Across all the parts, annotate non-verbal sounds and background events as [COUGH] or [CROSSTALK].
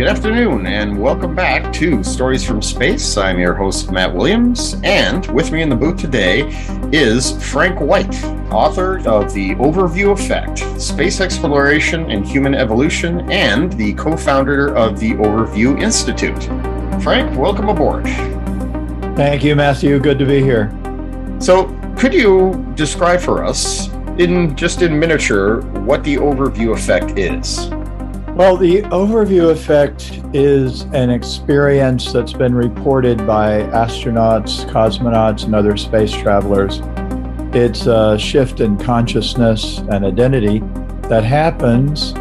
Good afternoon, and welcome back to Stories from Space. I'm your host, Matt Williams, and with me in the booth today is Frank White, author of The Overview Effect Space Exploration and Human Evolution, and the co founder of the Overview Institute. Frank, welcome aboard. Thank you, Matthew. Good to be here. So, could you describe for us, in just in miniature, what the overview effect is? Well, the overview effect is an experience that's been reported by astronauts, cosmonauts, and other space travelers. It's a shift in consciousness and identity that happens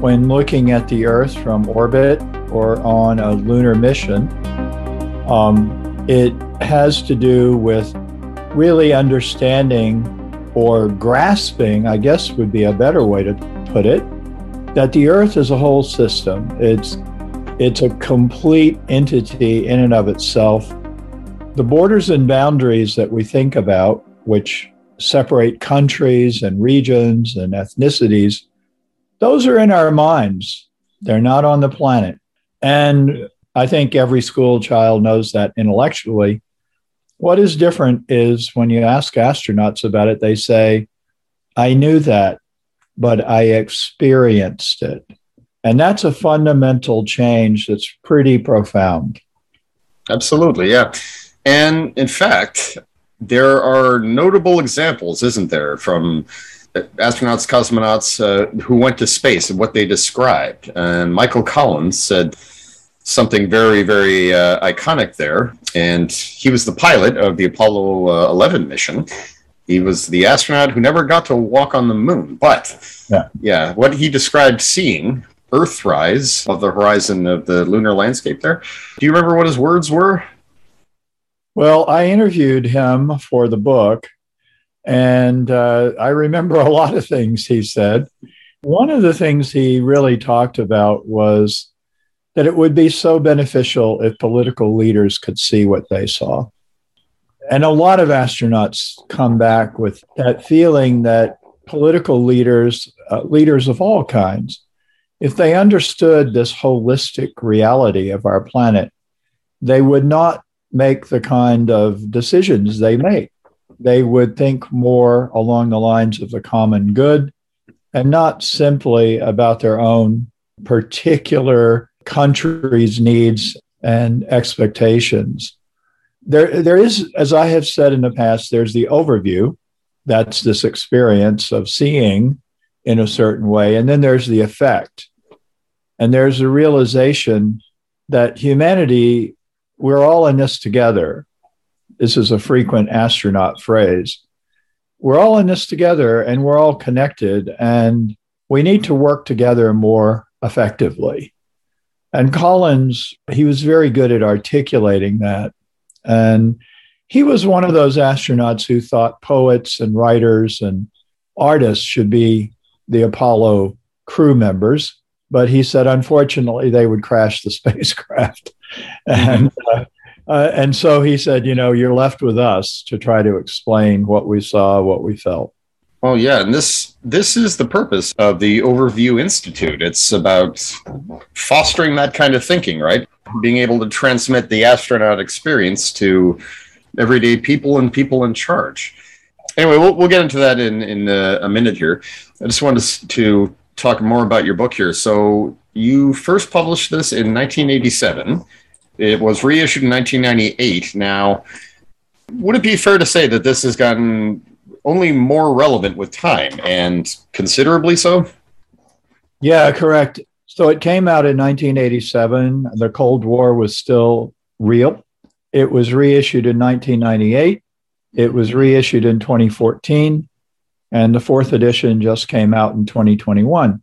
when looking at the Earth from orbit or on a lunar mission. Um, it has to do with really understanding or grasping, I guess would be a better way to put it, that the earth is a whole system. It's it's a complete entity in and of itself. The borders and boundaries that we think about, which separate countries and regions and ethnicities, those are in our minds. They're not on the planet. And I think every school child knows that intellectually. What is different is when you ask astronauts about it, they say, I knew that but I experienced it. And that's a fundamental change that's pretty profound. Absolutely, yeah. And in fact, there are notable examples, isn't there, from astronauts, cosmonauts uh, who went to space and what they described. And Michael Collins said something very, very uh, iconic there. And he was the pilot of the Apollo uh, 11 mission. He was the astronaut who never got to walk on the moon. But yeah, yeah what he described seeing, Earthrise of the horizon of the lunar landscape there. Do you remember what his words were? Well, I interviewed him for the book, and uh, I remember a lot of things he said. One of the things he really talked about was that it would be so beneficial if political leaders could see what they saw. And a lot of astronauts come back with that feeling that political leaders, uh, leaders of all kinds, if they understood this holistic reality of our planet, they would not make the kind of decisions they make. They would think more along the lines of the common good and not simply about their own particular country's needs and expectations there there is as i have said in the past there's the overview. That's this experience of seeing in a certain way. And then there's the effect. And there's a realization that humanity we're all in this together. This is a frequent astronaut phrase. We're all in this together and we're all connected and we need to work together more effectively. And collins he was very good at articulating that and he was one of those astronauts who thought poets and writers and artists should be the Apollo crew members. But he said, unfortunately, they would crash the [LAUGHS] spacecraft. and, uh, uh, and so he said, you know, you're left with us to try to explain what we saw, what we felt. Well, yeah, and this this is the purpose of the Overview Institute. It's about fostering that kind of thinking, right? Being able to transmit the astronaut experience to everyday people and people in charge. Anyway, we'll, we'll get into that in, in a, a minute here. I just wanted to talk more about your book here. So, you first published this in 1987. It was reissued in 1998. Now, would it be fair to say that this has gotten only more relevant with time and considerably so? Yeah, correct. So it came out in 1987. The Cold War was still real. It was reissued in 1998. It was reissued in 2014, and the fourth edition just came out in 2021.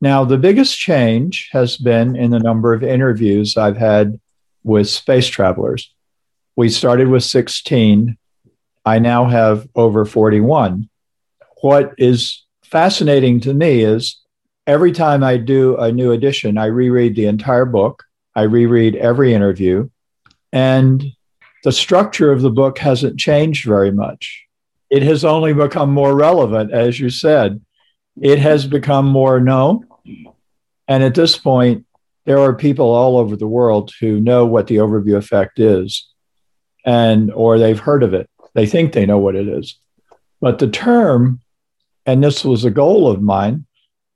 Now, the biggest change has been in the number of interviews I've had with space travelers. We started with 16. I now have over 41. What is fascinating to me is every time I do a new edition, I reread the entire book, I reread every interview, and the structure of the book hasn't changed very much. It has only become more relevant, as you said. It has become more known. And at this point, there are people all over the world who know what the overview effect is and or they've heard of it. They think they know what it is. But the term, and this was a goal of mine,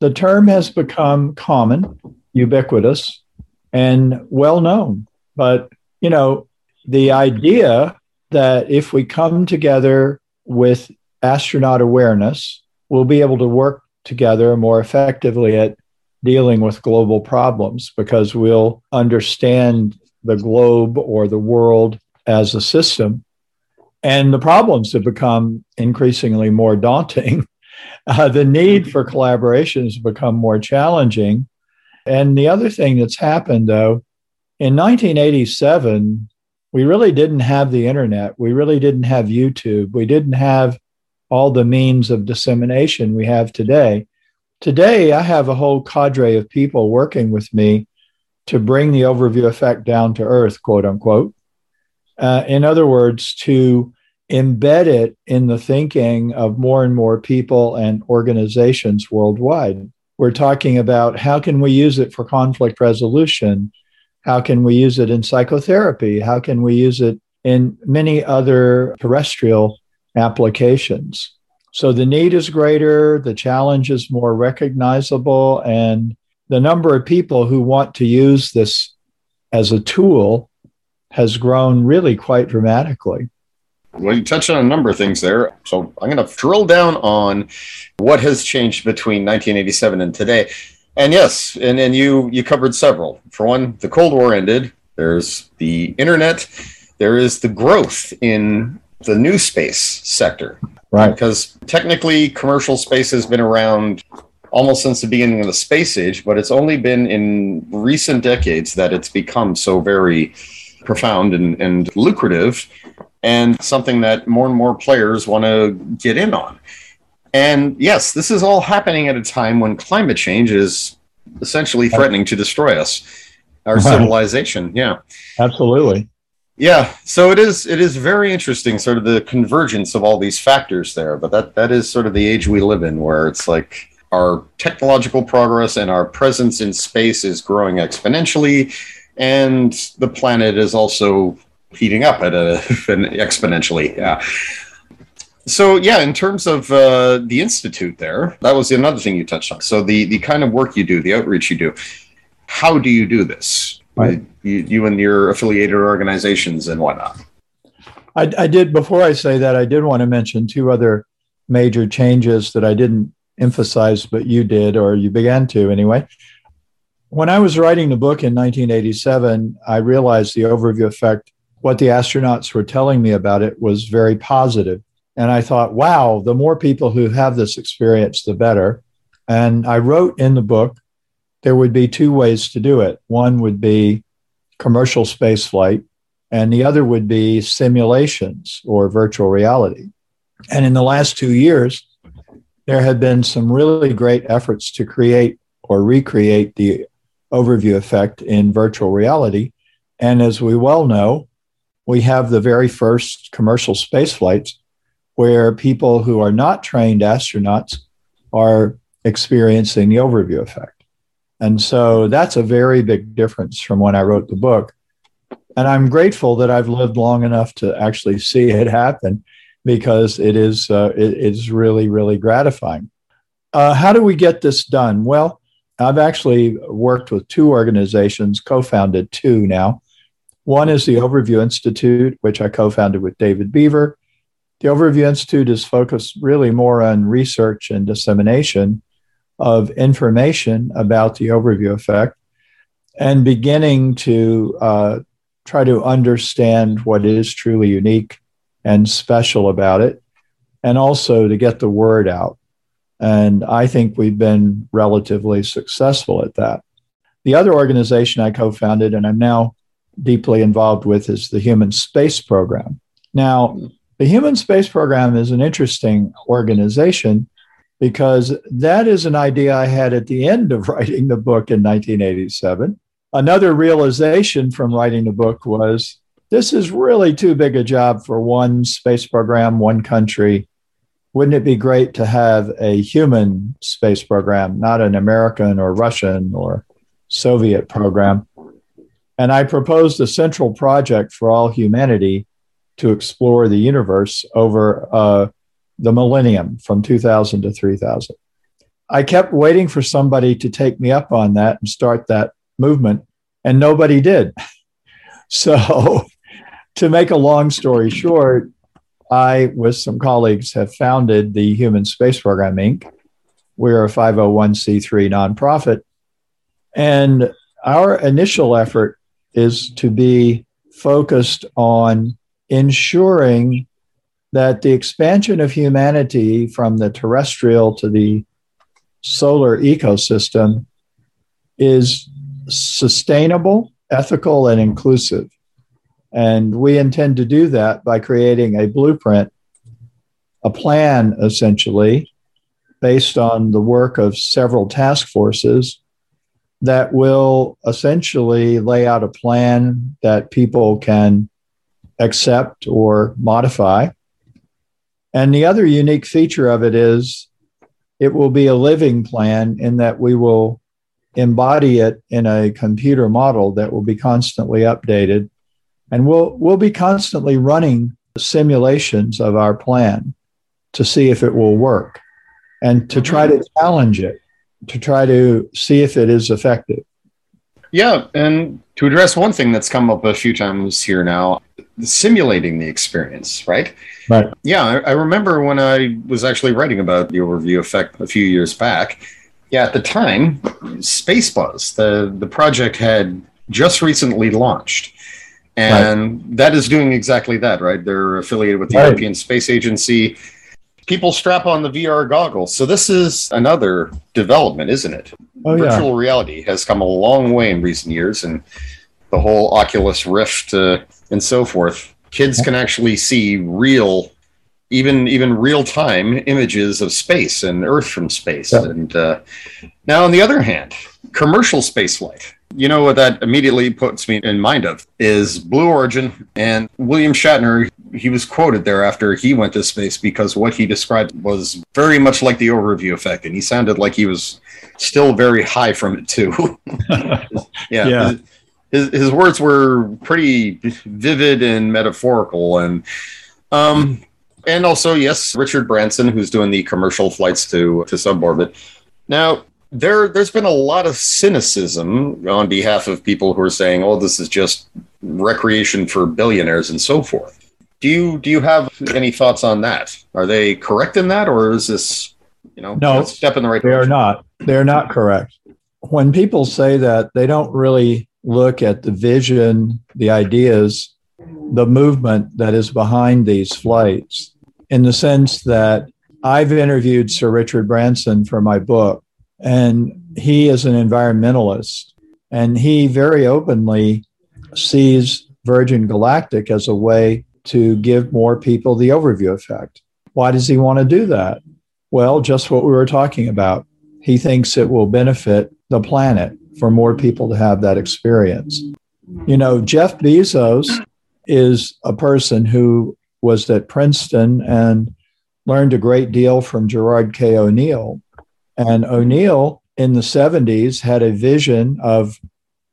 the term has become common, ubiquitous, and well known. But, you know, the idea that if we come together with astronaut awareness, we'll be able to work together more effectively at dealing with global problems because we'll understand the globe or the world as a system. And the problems have become increasingly more daunting. Uh, the need for collaboration has become more challenging. And the other thing that's happened, though, in 1987, we really didn't have the internet. We really didn't have YouTube. We didn't have all the means of dissemination we have today. Today, I have a whole cadre of people working with me to bring the overview effect down to earth, quote unquote. Uh, in other words, to embed it in the thinking of more and more people and organizations worldwide. We're talking about how can we use it for conflict resolution? How can we use it in psychotherapy? How can we use it in many other terrestrial applications? So the need is greater, the challenge is more recognizable, and the number of people who want to use this as a tool has grown really quite dramatically. Well, you touched on a number of things there. So I'm going to drill down on what has changed between 1987 and today. And yes, and, and you you covered several. For one, the Cold War ended. There's the internet. There is the growth in the new space sector. Right. Because technically, commercial space has been around almost since the beginning of the space age, but it's only been in recent decades that it's become so very profound and, and lucrative and something that more and more players want to get in on. And yes, this is all happening at a time when climate change is essentially threatening to destroy us, our right. civilization. Yeah. Absolutely. Yeah, so it is it is very interesting sort of the convergence of all these factors there, but that that is sort of the age we live in where it's like our technological progress and our presence in space is growing exponentially and the planet is also heating up at a [LAUGHS] exponentially. Yeah. So yeah, in terms of uh, the institute, there that was another thing you touched on. So the the kind of work you do, the outreach you do, how do you do this? Right. You, you and your affiliated organizations and whatnot. I, I did before I say that I did want to mention two other major changes that I didn't emphasize, but you did, or you began to anyway. When I was writing the book in 1987, I realized the overview effect. What the astronauts were telling me about it was very positive. and I thought, wow, the more people who have this experience, the better. And I wrote in the book there would be two ways to do it. One would be commercial space flight, and the other would be simulations or virtual reality. And in the last two years, there have been some really great efforts to create or recreate the overview effect in virtual reality. And as we well know, we have the very first commercial space flights where people who are not trained astronauts are experiencing the overview effect. And so that's a very big difference from when I wrote the book. And I'm grateful that I've lived long enough to actually see it happen because it is uh, it is really really gratifying. Uh, how do we get this done? Well, I've actually worked with two organizations, co-founded two now. One is the Overview Institute, which I co-founded with David Beaver, the Overview Institute is focused really more on research and dissemination of information about the overview effect and beginning to uh, try to understand what is truly unique and special about it, and also to get the word out. And I think we've been relatively successful at that. The other organization I co founded and I'm now deeply involved with is the Human Space Program. Now, the Human Space Program is an interesting organization because that is an idea I had at the end of [LAUGHS] writing the book in 1987. Another realization from writing the book was this is really too big a job for one space program, one country. Wouldn't it be great to have a human space program, not an American or Russian or Soviet program? And I proposed a central project for all humanity to explore the universe over uh, the millennium from 2000 to 3000. I kept waiting for somebody to take me up on that and start that movement, and nobody did. [LAUGHS] So to make a long story short, I, with some colleagues, have founded the Human Space Program Inc. We're a 501c3 nonprofit. And our initial effort is to be focused on ensuring that the expansion of humanity from the terrestrial to the solar ecosystem is sustainable, ethical, and inclusive. And we intend to do that by creating a blueprint, a plan essentially, based on the work of several task forces that will essentially lay out a plan that people can accept or modify. And the other unique feature of it is it will be a living plan in that we will embody it in a computer model that will be constantly updated and we'll, we'll be constantly running simulations of our plan to see if it will work and to try to challenge it, to try to see if it is effective. Yeah. And to address one thing that's come up a few times here now, simulating the experience, right? Right. Yeah. I, I remember when I was actually writing about the overview effect a few years back. Yeah, at the time, Spacebuzz, the, the project had just recently launched and right. that is doing exactly that, right? They're affiliated with the right. European Space Agency. People strap on the VR goggles. So this is another development, isn't it? Oh, Virtual yeah. reality has come a long way in recent years, and the whole Oculus Rift uh, and so forth. Kids can actually see real, even even real time images of space and Earth from space. Yeah. And uh, now, on the other hand, commercial spaceflight you know what that immediately puts me in mind of is Blue Origin and William Shatner. He was quoted there after he went to space because what he described was very much like the overview effect, and he sounded like he was still very high from it too. [LAUGHS] yeah. yeah. His, his words were pretty vivid and metaphorical and um and also yes richard branson who's doing the commercial flights to to suborbit now there there's been a lot of cynicism on behalf of people who are saying, "Oh, this is just recreation for billionaires and so forth." Do you do you have any thoughts on that? Are they correct in that, or is this you know no step in the right they direction? Are not. They are not correct. When people say that, they don't really look at the vision, the ideas, the movement that is behind these flights. In the sense that I've interviewed Sir Richard Branson for my book, and he is an environmentalist. And he very openly sees Virgin Galactic as a way to give more people the overview effect. Why does he want to do that? Well, just what we were talking about. He thinks it will benefit the planet for more people to have that experience. You know, Jeff Bezos is a person who was at Princeton and learned a great deal from Gerard K. O'Neill. And O'Neill in the 70s had a vision of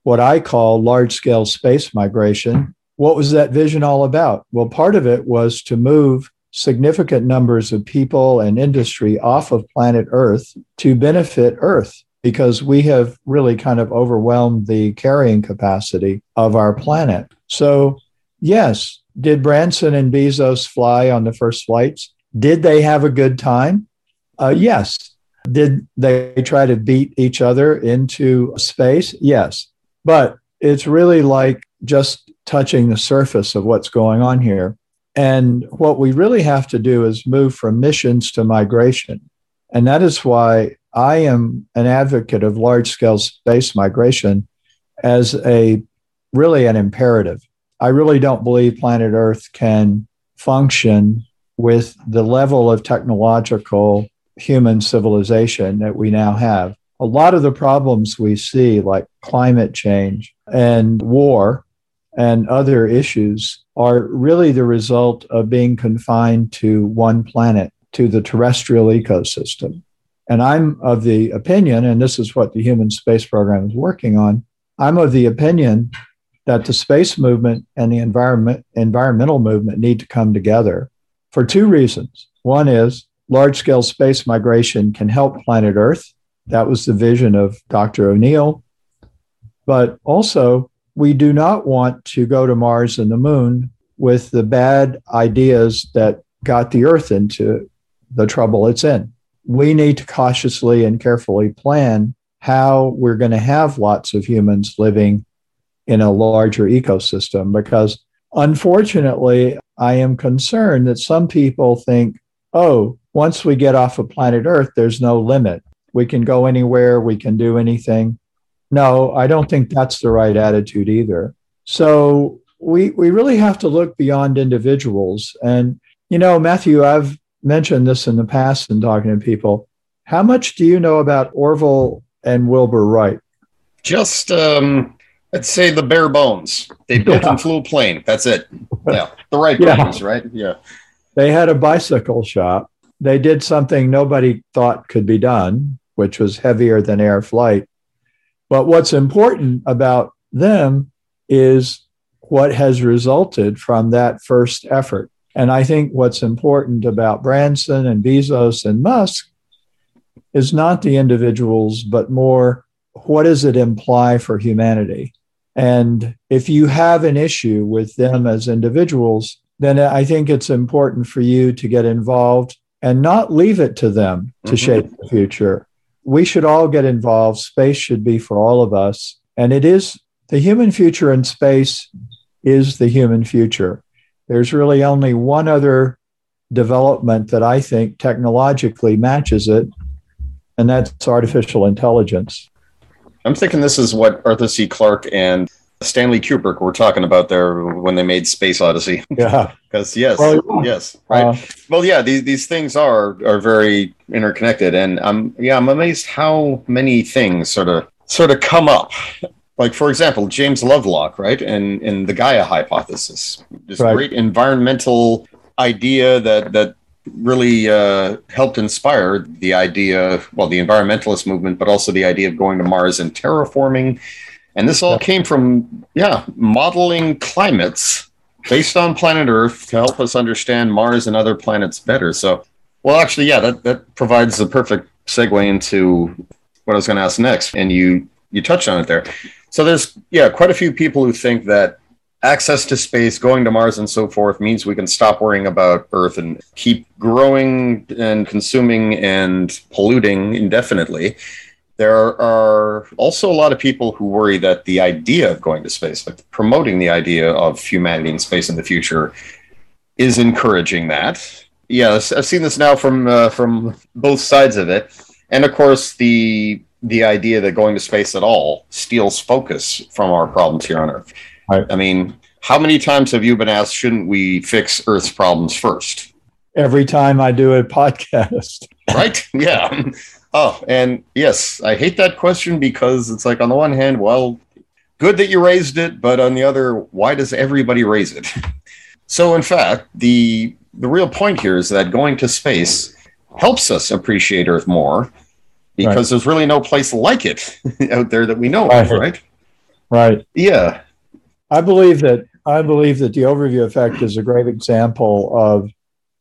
what I call large scale space migration. What was that vision all about? Well, part of it was to move significant numbers of people and industry off of planet Earth to benefit Earth because we have really kind of overwhelmed the carrying capacity of our planet. So, yes, did Branson and Bezos fly on the first flights? Did they have a good time? Uh, yes. Did they try to beat each other into space? Yes. But it's really like just touching the surface of what's going on here. And what we really have to do is move from missions to migration. And that is why I am an advocate of large scale space migration as a really an imperative. I really don't believe planet Earth can function with the level of technological human civilization that we now have. A lot of the problems we see, like climate change and war and other issues, are really the result of being confined to one planet, to the terrestrial ecosystem. And I'm of the opinion, and this is what the human space program is working on, I'm of the opinion that the space movement and the environment, environmental movement need to come together for two reasons. One is large scale space migration can help planet Earth. That was the vision of Dr. O'Neill. But also, we do not want to go to Mars and the moon with the bad ideas that got the Earth into the trouble it's in. We need to cautiously and carefully plan how we're going to have lots of humans living in a larger ecosystem because unfortunately, I am concerned that some people think, oh, once we get off of planet Earth, there's no limit. We can go anywhere, we can do anything. No, I don't think that's the right attitude either. So we we really have to look beyond individuals. And you know, Matthew, I've mentioned this in the past in talking to people. How much do you know about Orville and Wilbur Wright? Just um, I'd say the bare bones. They built yeah. and flew a plane. That's it. [LAUGHS] Yeah, the right yeah. right? Yeah. They had a bicycle shop. They did something nobody thought could be done, which was heavier than air flight. But what's important about them is what has resulted from that first effort. And I think what's important about Branson and Bezos and Musk is not the individuals, but more what does it imply for humanity? And if you have an issue with them as individuals, then I think it's important for you to get involved and not leave it to them to mm-hmm. shape the future. We should all get involved. Space should be for all of us. And it is the human future in space is the human future. There's really only one other development that I think technologically matches it, and that's artificial intelligence. I'm thinking this is what Arthur C. Clarke and Stanley Kubrick were talking about there when they made Space Odyssey. [LAUGHS] Yeah. Because yes, well, yes, right. Uh, well, yeah, these these things are are very interconnected, and I'm yeah, I'm amazed how many things sort of sort of come up. Like for example, James Lovelock, right, and and the Gaia hypothesis, this right. great environmental idea that that really uh, helped inspire the idea, well, the environmentalist movement, but also the idea of going to Mars and terraforming. And this all came from, yeah, modeling climates based on planet Earth to help us understand Mars and other planets better. So, well, actually, yeah, that, that provides the perfect segue into what I was going to ask next. And you, you touched on it there. So there's, yeah, quite a few people who think that access to space, going to Mars, and so forth means we can stop worrying about Earth and keep growing and consuming and polluting indefinitely. There are also a lot of people who worry that the idea of going to space, like promoting the idea of humanity in space in the future, is encouraging that. Yes, I've seen this now from uh, from both sides of it, and of course the the idea that going to space at all steals focus from our problems here on Earth. Right. I mean, how many times have you been asked, shouldn't we fix Earth's problems first? Every time I do a podcast. right? [LAUGHS] Yeah. Oh, and yes, I hate that question because it's like, on the one hand, well, good that you raised it, but on the other, why does everybody raise it? [LAUGHS] So, in fact, the the real point here is that going to space helps us appreciate Earth more because right. there's really no place like it [LAUGHS] out there that we know right. of, right? Right. Yeah. I believe that I believe that the overview effect is a great example of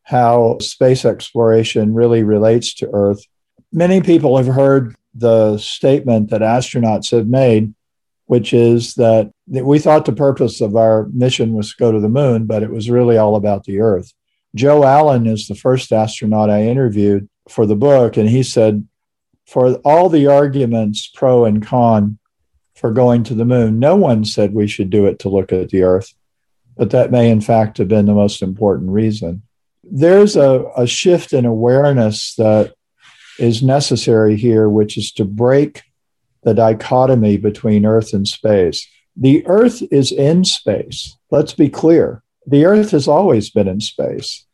how space exploration really relates to Earth. Many people have heard the statement that astronauts have made, which is that we thought the purpose of our mission was to go to the moon, but it was really all about the Earth. Joe Allen is the first astronaut I interviewed for the book, and he said, for all the arguments pro and con for going to the moon. No one said we should do it to look at the Earth. but that may in fact have been the most important reason. There's a, a shift in awareness that is necessary here, which is to break the dichotomy between Earth and space. The Earth is in space. Let's be clear. The Earth has always been in space.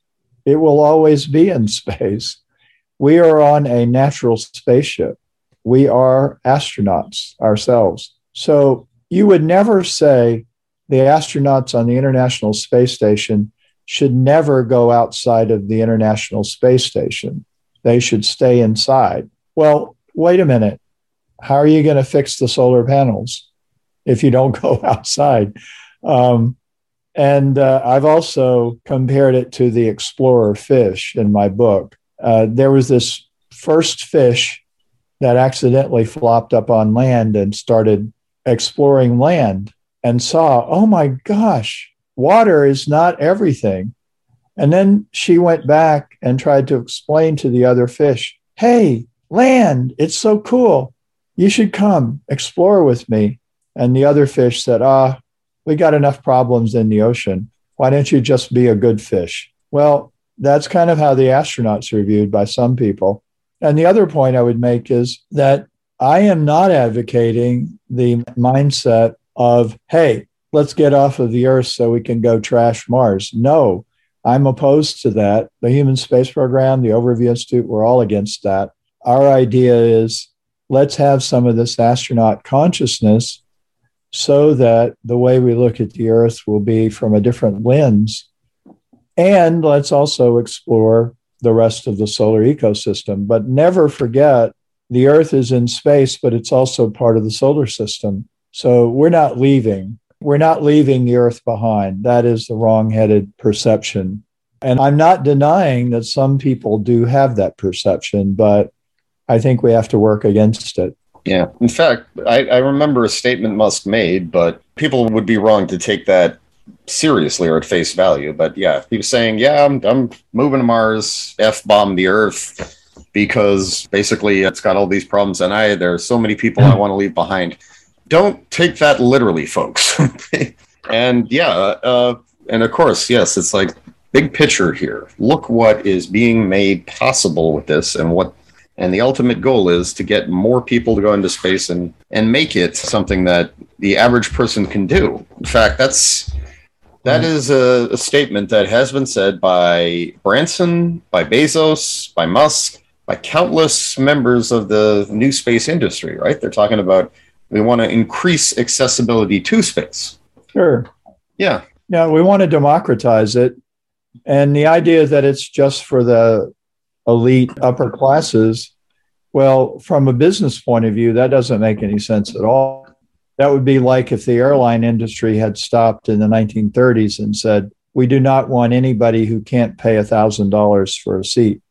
It will always be in space. We are on a natural spaceship. We are astronauts ourselves. So you would never say the astronauts on the International Space Station should never go outside of the International Space Station. They should stay inside. Well, wait a minute. How are you going to fix the solar panels if you don't [LAUGHS] go outside? Um, and uh, I've also compared it to the explorer fish in my book. Uh, there was this first fish that accidentally flopped up on land and started exploring land and saw, oh my gosh, water is not everything. And then she went back and tried to explain to the other fish, hey, land, it's so cool. You should come explore with me. And the other fish said, ah, we got enough problems in the ocean. Why don't you just be a good fish? Well, that's kind of how the astronauts are viewed by some people. And the other point I would make is that I am not advocating the mindset of, hey, let's get off of the Earth so we can go trash Mars. No, I'm opposed to that. The Human Space Program, the Overview Institute, we're all against that. Our idea is let's have some of this astronaut consciousness so that the way we look at the Earth will be from a different lens. And let's also explore the rest of the solar ecosystem. But never forget the Earth is in space, but it's also part of the solar system. So we're not leaving. We're not leaving the Earth behind. That is the wrong headed perception. And I'm not denying that some people do have that perception, but I think we have to work against it. Yeah. In fact, I, I remember a statement Musk made, but people would be wrong to take that seriously or at face value. But yeah, he was saying, yeah, I'm, I'm moving to Mars, F bomb the Earth because basically it's got all these problems and I there's so many people I want to leave behind. Don't take that literally, folks. [LAUGHS] and yeah, uh, and of course, yes, it's like big picture here. Look what is being made possible with this and what and the ultimate goal is to get more people to go into space and and make it something that the average person can do. In fact, that's that is a, a, statement that has been said by Branson, by Bezos, by Musk, by countless members of the new space industry, right? They're talking about we want to increase accessibility to space. Sure. Yeah. Yeah, we want to democratize it. And the idea that it's just for the elite upper classes, well, from a business point of view, that doesn't make any sense at all. That would be like if the airline industry had stopped in the 1930s and said, we do not want anybody who can't pay $1,000 for a seat,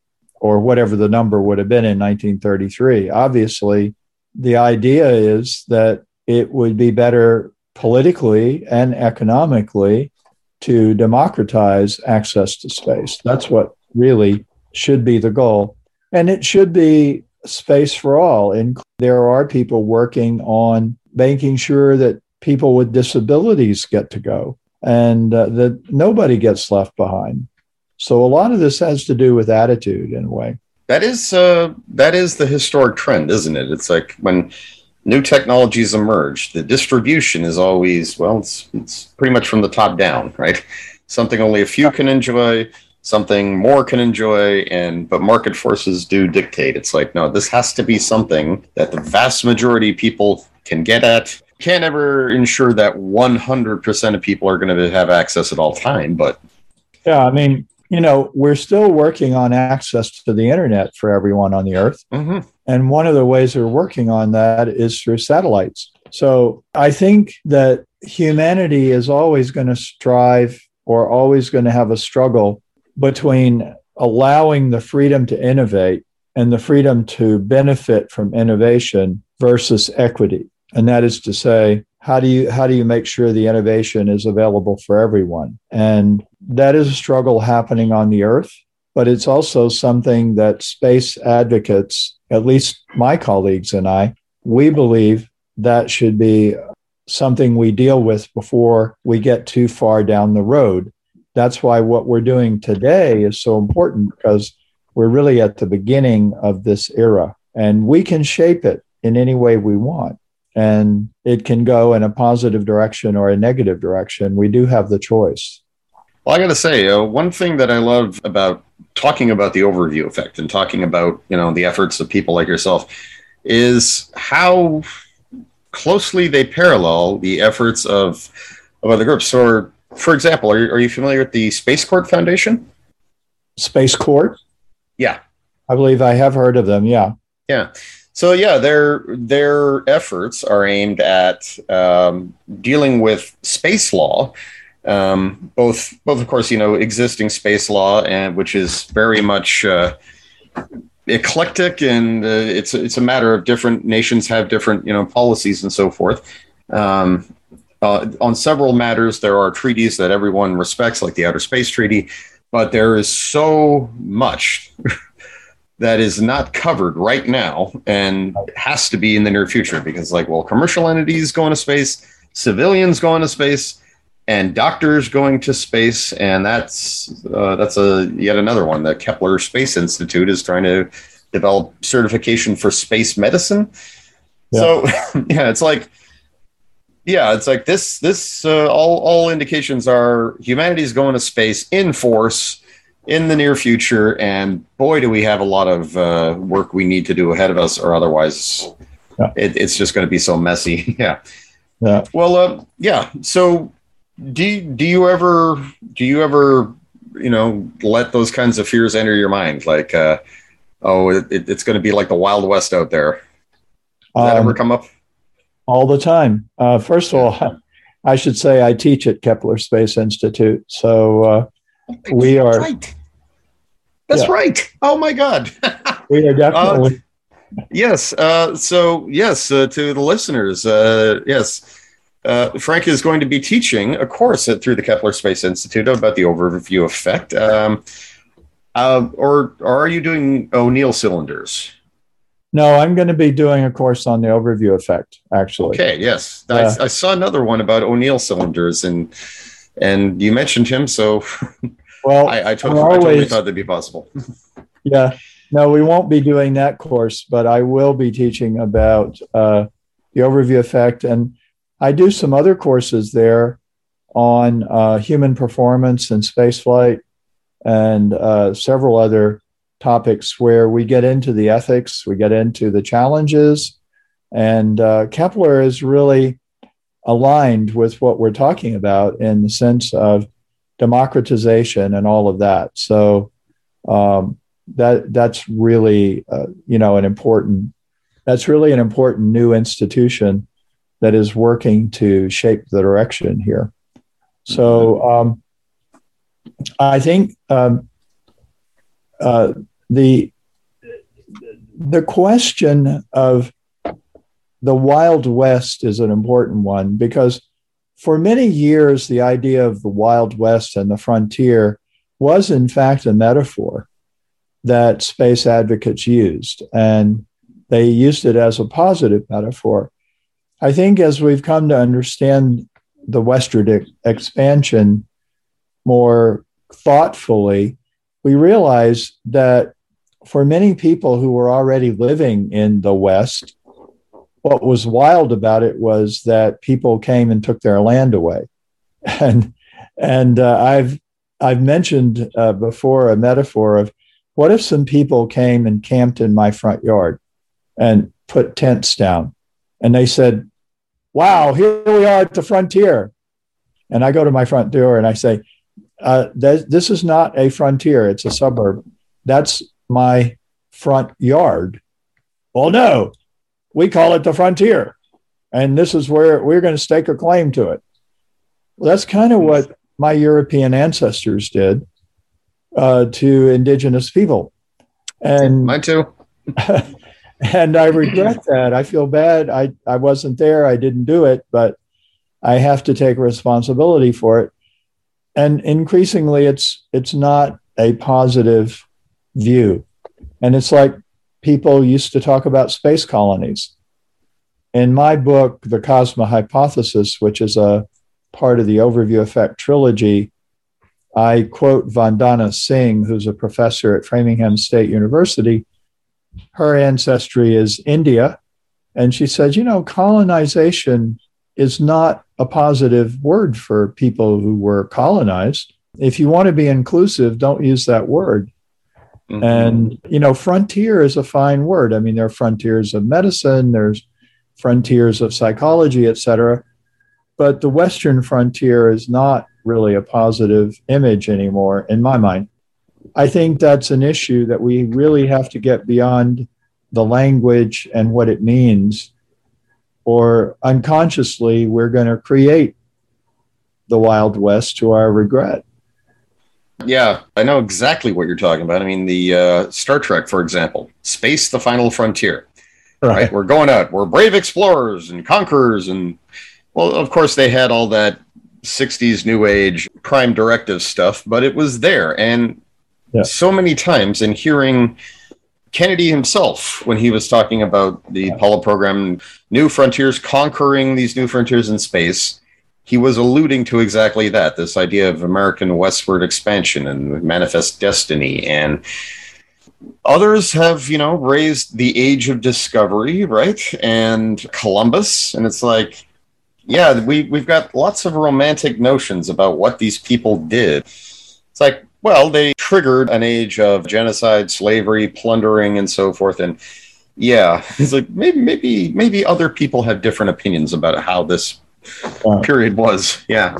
or whatever the number would have been in 1933. Obviously, the idea is that it would be better politically and economically to democratize access to space. That's what really should be the goal. And it should be space for all. And there are people working on making sure that people with disabilities get to go and uh, that nobody gets left behind. So a lot of this has to do with attitude in a way. That is uh, that is the historic trend, isn't it? It's like when new technologies emerge, the distribution is always well, it's it's pretty much from the top down, right? Something only a few can enjoy, something more can enjoy, and but market forces do dictate. It's like no, this has to be something that the vast majority of people can get at. Can't ever ensure that 100% of people are going to have access at all time, but yeah, I mean, you know, we're still working on access to the internet for everyone on the earth. Mm-hmm. And one of the ways we're working on that is through satellites. So I think that humanity is always going to strive or always going to have a struggle between allowing the freedom to innovate and the freedom to benefit from innovation versus equity and that is to say how do you how do you make sure the innovation is available for everyone and that is a struggle happening on the earth but it's also something that space advocates at least my colleagues and i we believe that should be something we deal with before we get too far down the road. That's why what we're doing today is so important because we're really at the beginning of this era and we can shape it in any way we want. And it can go in a positive direction or a negative direction. We do have the choice. Well, I got to say, uh, one thing that I love about talking about the overview effect and talking about you know the efforts of people like yourself is how closely they parallel the efforts of of other groups. So, for example, are you, are you familiar with the Space Court Foundation? Space Court? Yeah, I believe I have heard of them. Yeah, yeah. So yeah, their their efforts are aimed at um, dealing with space law, um, both both of course you know existing space law and which is very much uh, eclectic and uh, it's it's a matter of different nations have different you know policies and so forth. Um, uh, on several matters, there are treaties that everyone respects, like the Outer Space Treaty, but there is so much [LAUGHS] that is not covered right now and has to be in the near future because, like, well, commercial entities going to space, civilians going to space, and doctors going to space, and that's uh, that's a yet another one. The Kepler Space Institute is trying to develop certification for space medicine. Yeah. So, [LAUGHS] yeah, it's like yeah, it's like this. This uh, all all indications are humanity's going to space in force in the near future. And boy, do we have a lot of uh, work we need to do ahead of us, or otherwise, yeah. it, it's just going to be so messy. [LAUGHS] yeah. Yeah. Well, uh, yeah. So, do you, do you ever do you ever you know let those kinds of fears enter your mind? Like, uh, oh, it, it's going to be like the Wild West out there. Does um, that ever um, come up? All the time. Uh, first of all, [LAUGHS] I should say I teach at Kepler Space Institute, so uh, we are right. That's yeah. right. Oh my God. we are [LAUGHS] definitely. Uh, yes. Uh, so, yes, uh, to the listeners, uh, yes, uh, Frank is going to be teaching a course at, through the Kepler Space Institute about the overview effect. Um, uh, or, or are you doing O'Neill cylinders? No, I'm going to be doing a course on the overview effect, actually. Okay, yes. I, I saw another one about O'Neill cylinders, and and you mentioned him, so [LAUGHS] Well, I, I, totally, always, I totally thought that'd be possible. [LAUGHS] [LAUGHS] yeah. No, we won't be doing that course, but I will be teaching about uh, the overview effect. And I do some other courses there on uh, human performance and spaceflight and uh, several other topics where we get into the ethics, we get into the challenges. And uh, Kepler is really aligned with what we're talking about in the sense of democratization and all of that. So um, that that's really uh, you know an important that's really an important new institution that is working to shape the direction here. So um, I think um, uh, the the question of the Wild West is an important one because for many years, the idea of the Wild West and the frontier was, in fact, a metaphor that space advocates used, and they used it as a positive metaphor. I think as we've come to understand the westward expansion more thoughtfully, we realize that for many people who were already living in the West, what was wild about it was that people came and took their land away, [LAUGHS] and and uh, I've I've mentioned uh, before a metaphor of what if some people came and camped in my front yard and put tents down, and they said, "Wow, here we are at the frontier," and I go to my front door and I say, uh, th- "This is not a frontier; it's a suburb. That's my front yard." Well, no, we call it the frontier. And this is where we're going to stake a claim to it. Well, that's kind of what my European ancestors did uh, to indigenous people. And mine too. [LAUGHS] and I regret that. I feel bad. I, I wasn't there. I didn't do it, but I have to take responsibility for it. And increasingly, it's it's not a positive view. And it's like people used to talk about space colonies. In my book, The Cosma Hypothesis, which is a part of the Overview Effect trilogy, I quote Vandana Singh, who's a professor at Framingham State University. Her ancestry is India. And she says, you know, colonization is not a positive word for people who were colonized. If you want to be inclusive, don't use that word. Mm-hmm. And, you know, frontier is a fine word. I mean, there are frontiers of medicine, there's frontiers of psychology, et cetera. But the Western frontier is not really a positive image anymore, in my mind. I think that's an issue that we really have to get beyond the language and what it means, or unconsciously, we're going to create the Wild West to our regret. Yeah, I know exactly what you're talking about. I mean, the uh, Star Trek, for example, space, the final frontier. Right. right. We're going out. We're brave explorers and conquerors. And, well, of course, they had all that 60s new age prime directive stuff, but it was there. And yeah. so many times, in hearing Kennedy himself, when he was talking about the Apollo program, new frontiers, conquering these new frontiers in space, he was alluding to exactly that this idea of American westward expansion and manifest destiny. And others have, you know, raised the age of discovery, right? And Columbus. And it's like, yeah, we, we've got lots of romantic notions about what these people did. It's like, well, they triggered an age of genocide, slavery, plundering, and so forth. And yeah, [LAUGHS] it's like maybe maybe maybe other people have different opinions about how this period was. Yeah,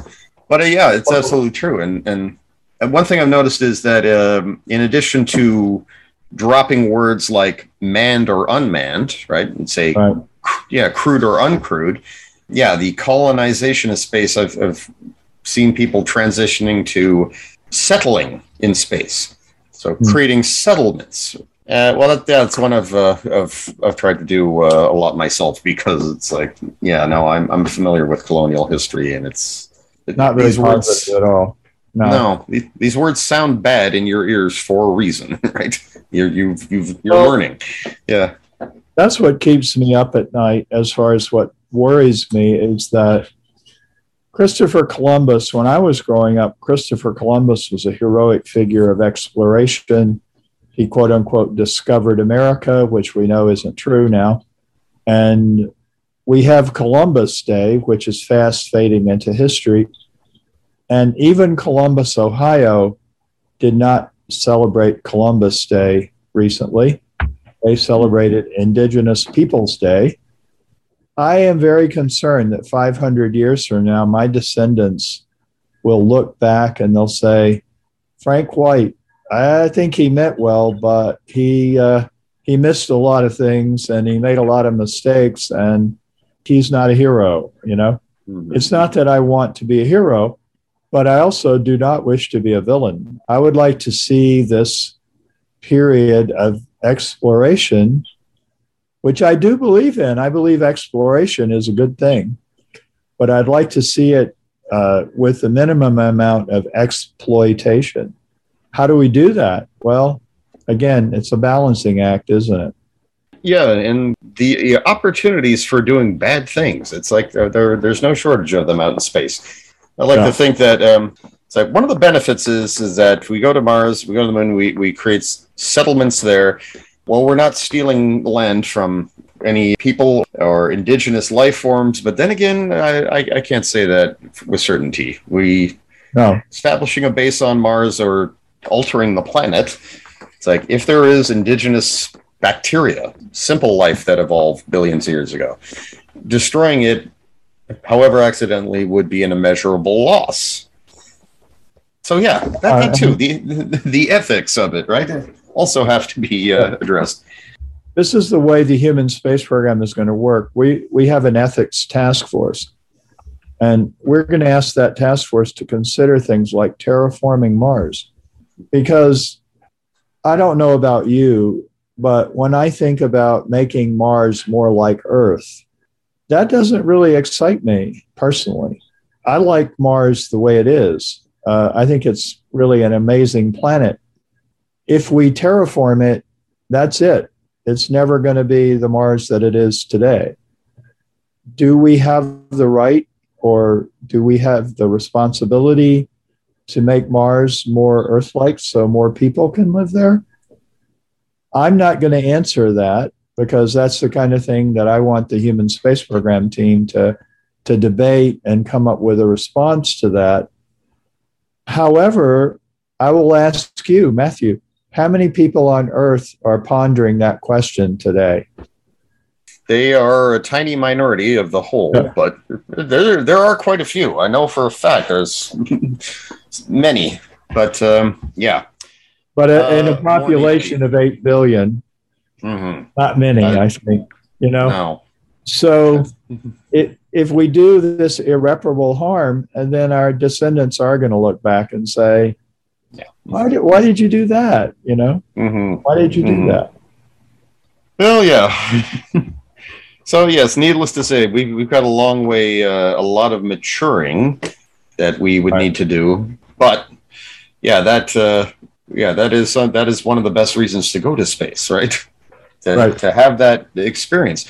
but uh, yeah, it's absolutely true. And and one thing I've noticed is that um, in addition to dropping words like manned or unmanned, right, and say right. yeah, crewed or uncrewed, yeah, the colonization of space, I've, I've seen people transitioning to settling in space. So mm. creating settlements. Uh, well, that, that's one of uh, of I've tried to do uh, a lot myself because it's like, yeah, no, I'm I'm familiar with colonial history and it's not really words, at all. No. no, these words sound bad in your ears for a reason, [LAUGHS] right? You're you've you've you're well, learning. Yeah, that's what keeps me up at night. As far as what worries me is that Christopher Columbus, when I was growing up, Christopher Columbus was a heroic figure of exploration. He quote unquote discovered America, which we know isn't true now. And we have Columbus Day, which is fast fading into history. And even Columbus, Ohio, did not celebrate Columbus Day recently. They celebrated Indigenous Peoples Day. I am very concerned that 500 years from now, my descendants will look back and they'll say, Frank White, I think he meant well, but he uh, he missed a lot of things and he made a lot of mistakes, and he's not a hero. You know, mm-hmm. it's not that I want to be a hero, but I also do not wish to be a villain. I would like to see this period of exploration which I do believe in. I believe exploration is a good thing, but I'd like to see it uh, with the minimum amount of exploitation. How do we do that? Well, again, it's a balancing act, isn't it? Yeah, and the opportunities for doing bad things. It's like there, there there's no shortage of them out in space. I like to think that um, it's like one of the benefits is is that if we go to Mars, we go to the moon, we we create settlements there well, we're not stealing land from any people or indigenous life forms. But then again, I, I, I can't say that with certainty. We no. establishing a base on Mars or altering the planet. It's like if there is indigenous bacteria, simple life that evolved billions of years ago, destroying it, however accidentally, would be an immeasurable loss. So yeah, that, that too. The, the the ethics of it, right? also have to be uh, addressed. This is the way the human space program is going to work. We we have an ethics task force, and we're going to ask that task force to consider things like terraforming Mars, because I don't know about you, but when I think about making Mars more like Earth, that doesn't really excite me personally. I like Mars the way it is. Uh, I think it's really an amazing planet if we terraform it, that's it. It's never going to be the Mars that it is today. do we have the right or do we have the responsibility to make Mars more Earth like so more people can live there? I'm not going to answer that because that's the kind of thing that I want the human space program team to, to debate and come up with a response to that. However, I will ask you, Matthew, how many people on Earth are pondering that question today? They are a tiny minority of the whole, yeah. but there there are quite a few. I know for a fact there's [LAUGHS] many, but um, yeah. But uh, in a uh, population of eight billion, mm-hmm. not many, uh, I think. You know. No. So, it, if we do this irreparable harm, and then our descendants are going to look back and say, yeah. Why did Why did you do that? You know, mm-hmm. why did you do mm-hmm. that? Well, yeah. [LAUGHS] so yes, needless to say, we've we've got a long way, uh, a lot of maturing that we would right. need to do. But yeah, that uh, yeah, that is uh, that is one of the best reasons to go to space, right? [LAUGHS] to, right. to have that experience.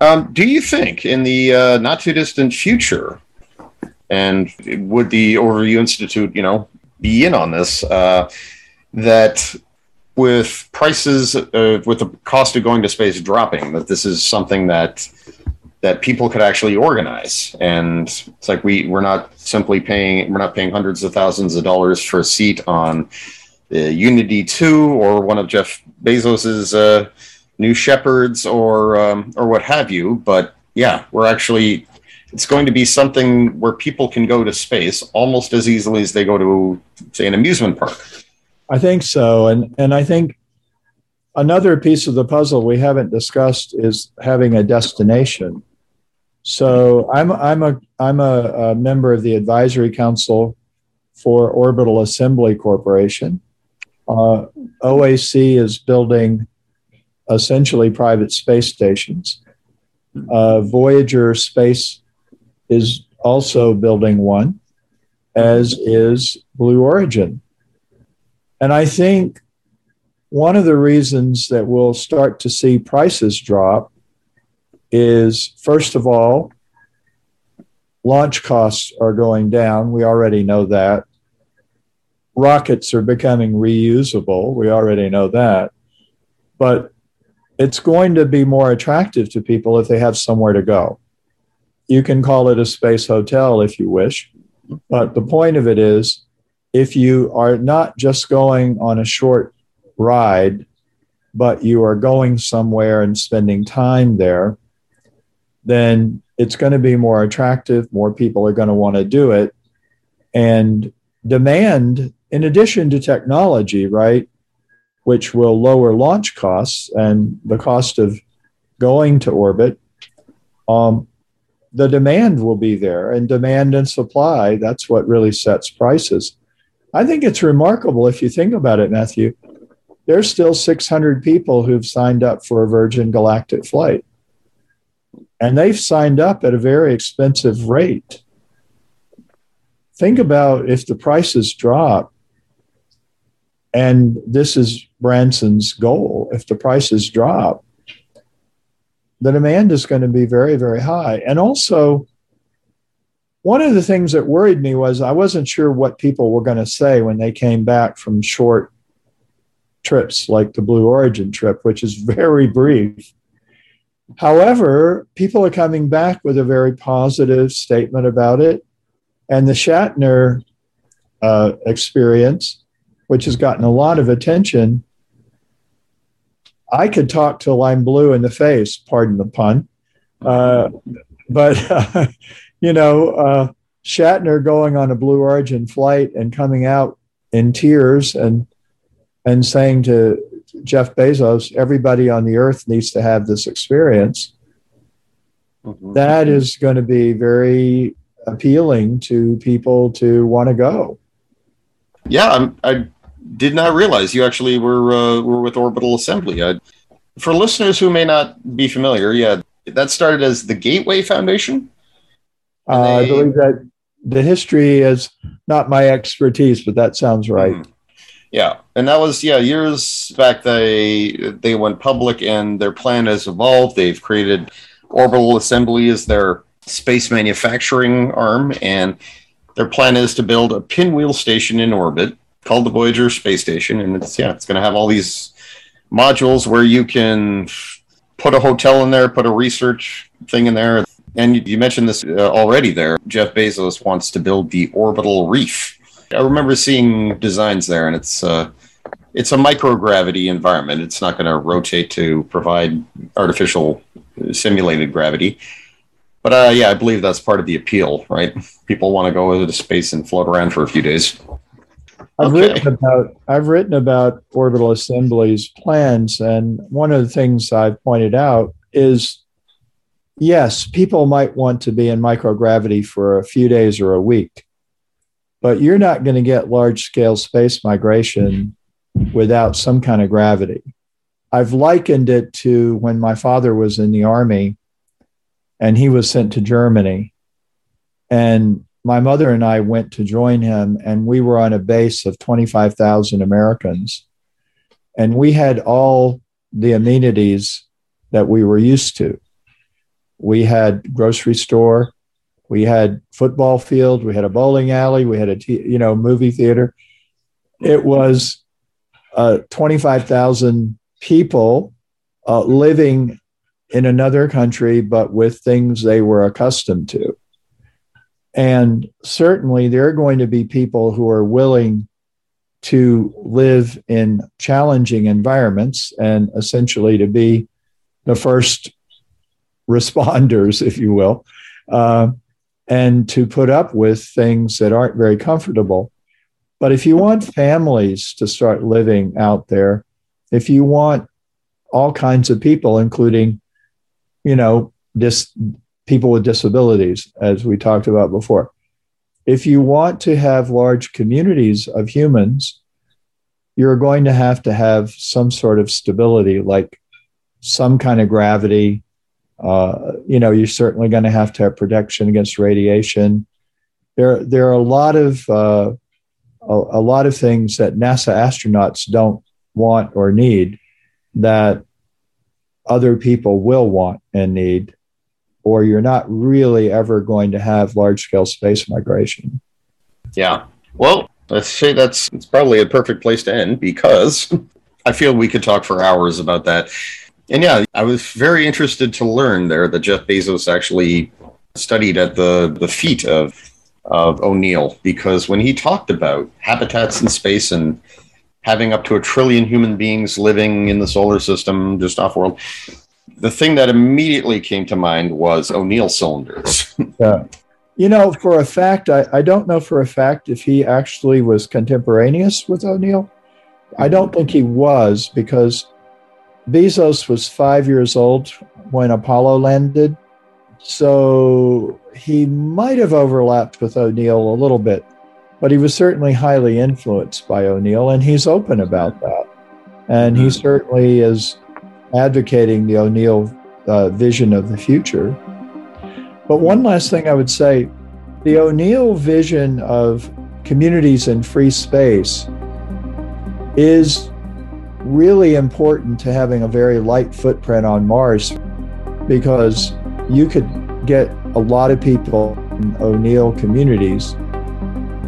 Um, do you think in the uh, not too distant future, and would the Overview Institute, you know, be in on this uh, that with prices uh, with the cost of going to space dropping that this is something that that people could actually organize and it's like we we're not simply paying we're not paying hundreds of thousands of dollars for a seat on the unity 2 or one of jeff bezos's uh, New Shepards or um, or what have you but yeah we're actually it's going to be something where people can go to space almost as easily as they go to, say, an amusement park. I think so. And, and I think another piece of the puzzle we haven't discussed is having a destination. So I'm, I'm, a, I'm a, a member of the advisory council for Orbital Assembly Corporation. Uh, OAC is building essentially private space stations. Uh, Voyager Space is also building one, as is Blue Origin. And I think one of the reasons that we'll start to see prices drop is, first of all, launch costs are going down. We already know that. Rockets are becoming reusable. We already know that. But it's going to be more attractive to people if they have somewhere to go. You can call it a space hotel if you wish. But the point of it is, if you are not just going on a short ride, but you are going somewhere and spending time there, then it's going to be more attractive. More people are going to want to do it. And demand, in addition to technology, right, which will lower launch costs and the cost of going to orbit, um, the demand will be there and demand and supply that's what really sets prices i think it's remarkable if you think about it matthew. There's still 600 people who've signed up for a virgin galactic flight. And they've signed up at a very expensive rate. Think about if the prices drop and this is branson's goal. If the prices drop the demand is going to be very, very high. And also, one of the things that worried me was I wasn't sure what people were going to say when they came back from short trips like the Blue Origin trip, which is [LAUGHS] very brief. However, people are coming back with a very positive statement about it. And the Shatner uh, experience, which has gotten a lot of attention, I could talk till I'm blue in the face, pardon the pun. Uh, but, [LAUGHS] uh, you know, uh, Shatner going on a Blue Origin flight and coming out in tears and, and saying to Jeff Bezos, everybody on the earth needs to have this experience. Mm-hmm. That is going to be very appealing to people to want to go. Yeah, I'm, I did not realize you actually were uh, were with Orbital Assembly. I, for listeners who may not be familiar, yeah, that started as the Gateway Foundation. Uh, they, I believe that the history is not my expertise, but that sounds right. Mm, yeah, and that was yeah years back. They they went public, and their plan has evolved. They've created Orbital Assembly is their space manufacturing arm, and their plan is to build a pinwheel station in orbit called the Voyager Space Station, and it's yeah, it's going to have all these modules where you can put a hotel in there, put a research thing in there, and you mentioned this uh, already. There, Jeff Bezos wants to build the orbital reef. I remember seeing designs there, and it's uh, it's a microgravity environment. It's not going to rotate to provide artificial simulated gravity. But uh, yeah, I believe that's part of the appeal, right? People want to go into space and float around for a few days. I've okay. written about I've written about orbital assemblies plans, and one of the things I've pointed out is yes, people might want to be in microgravity for a few days or a week, but you're not going to get large scale space migration without some kind of gravity. I've likened it to when my father was in the army and he was sent to Germany. And my mother and I went to join him, and we were on a base of 25,000 Americans. And we had all the amenities that we were used to. We had grocery store, we had football field, we had a bowling alley, we had a you know movie theater. It was uh, 25,000 people uh, living in another country, but with things they were accustomed to. And certainly, there are going to be people who are willing to live in challenging environments and essentially to be the first responders, [LAUGHS] if you will, uh, and to put up with things that aren't very comfortable. But if you want families to start living out there, if you want all kinds of people, including, you know, dis- people with disabilities, as we talked about before, if you want to have large communities of humans, you're going to have to have some sort of stability, like some kind of gravity. Uh, you know, you're certainly going to have to have protection against radiation. There, there are a lot of uh, a, a lot of things that NASA astronauts don't want or need that other people will want and need, or you're not really ever going to have large scale space migration. Yeah. Well, let's say that's it's probably a perfect place to end because [LAUGHS] I feel we could talk for hours about that. And yeah, I was very interested to learn there that Jeff Bezos actually studied at the, the feet of of O'Neill because when he talked about habitats in space and having up to a trillion human beings living in the solar system just off world, the thing that immediately came to mind was O'Neill cylinders. [LAUGHS] yeah. You know, for a fact, I, I don't know for a fact if he actually was contemporaneous with O'Neill. I don't think he was because Bezos was five years old when Apollo landed. So he might have overlapped with O'Neill a little bit, but he was certainly highly influenced by O'Neill, and he's open about that. And he mm-hmm. certainly is advocating the O'Neill uh, vision of the future. But one last thing I would say the O'Neill vision of communities in free space is really important to having a very light footprint on Mars because you could get a lot of people in O'Neill communities,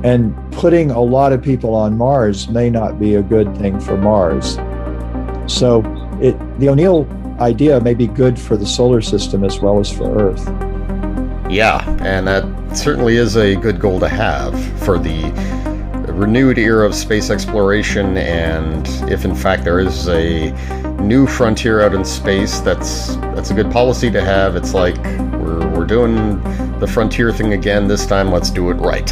and putting a lot of people on Mars may not be a good thing for Mars. So, it, the O'Neill idea may be good for the solar system as well as for Earth. Yeah, and that certainly is a good goal to have for the renewed era of space exploration. And if in fact there is a new frontier out in space, that's that's a good policy to have. It's like we're we're doing the frontier thing again. This time, let's do it right.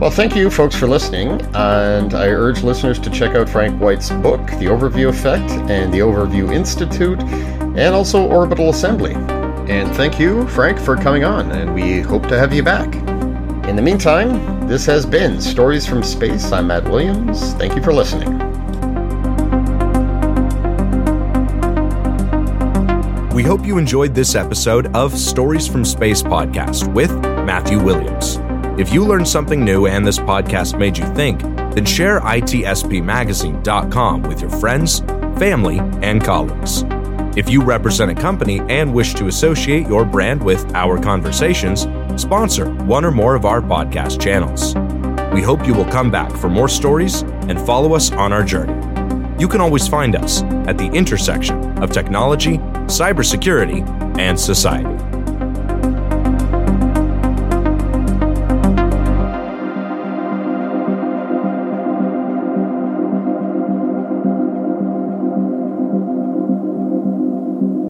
Well, thank you, folks, for listening, and I urge listeners to check out Frank White's book, The Overview Effect, and The Overview Institute, and also Orbital Assembly. And thank you, Frank, for coming on, and we hope to have you back. In the meantime, this has been Stories from Space. I'm Matt Williams. Thank you for listening. We hope you enjoyed this episode of Stories from Space podcast with Matthew Williams. If you learned something new and this podcast made you think, then share itspmagazine.com with your friends, family, and colleagues. If you represent a company and wish to associate your brand with our conversations, sponsor one or more of our podcast channels. We hope you will come back for more stories and follow us on our journey. You can always find us at the intersection of technology, cybersecurity, and society.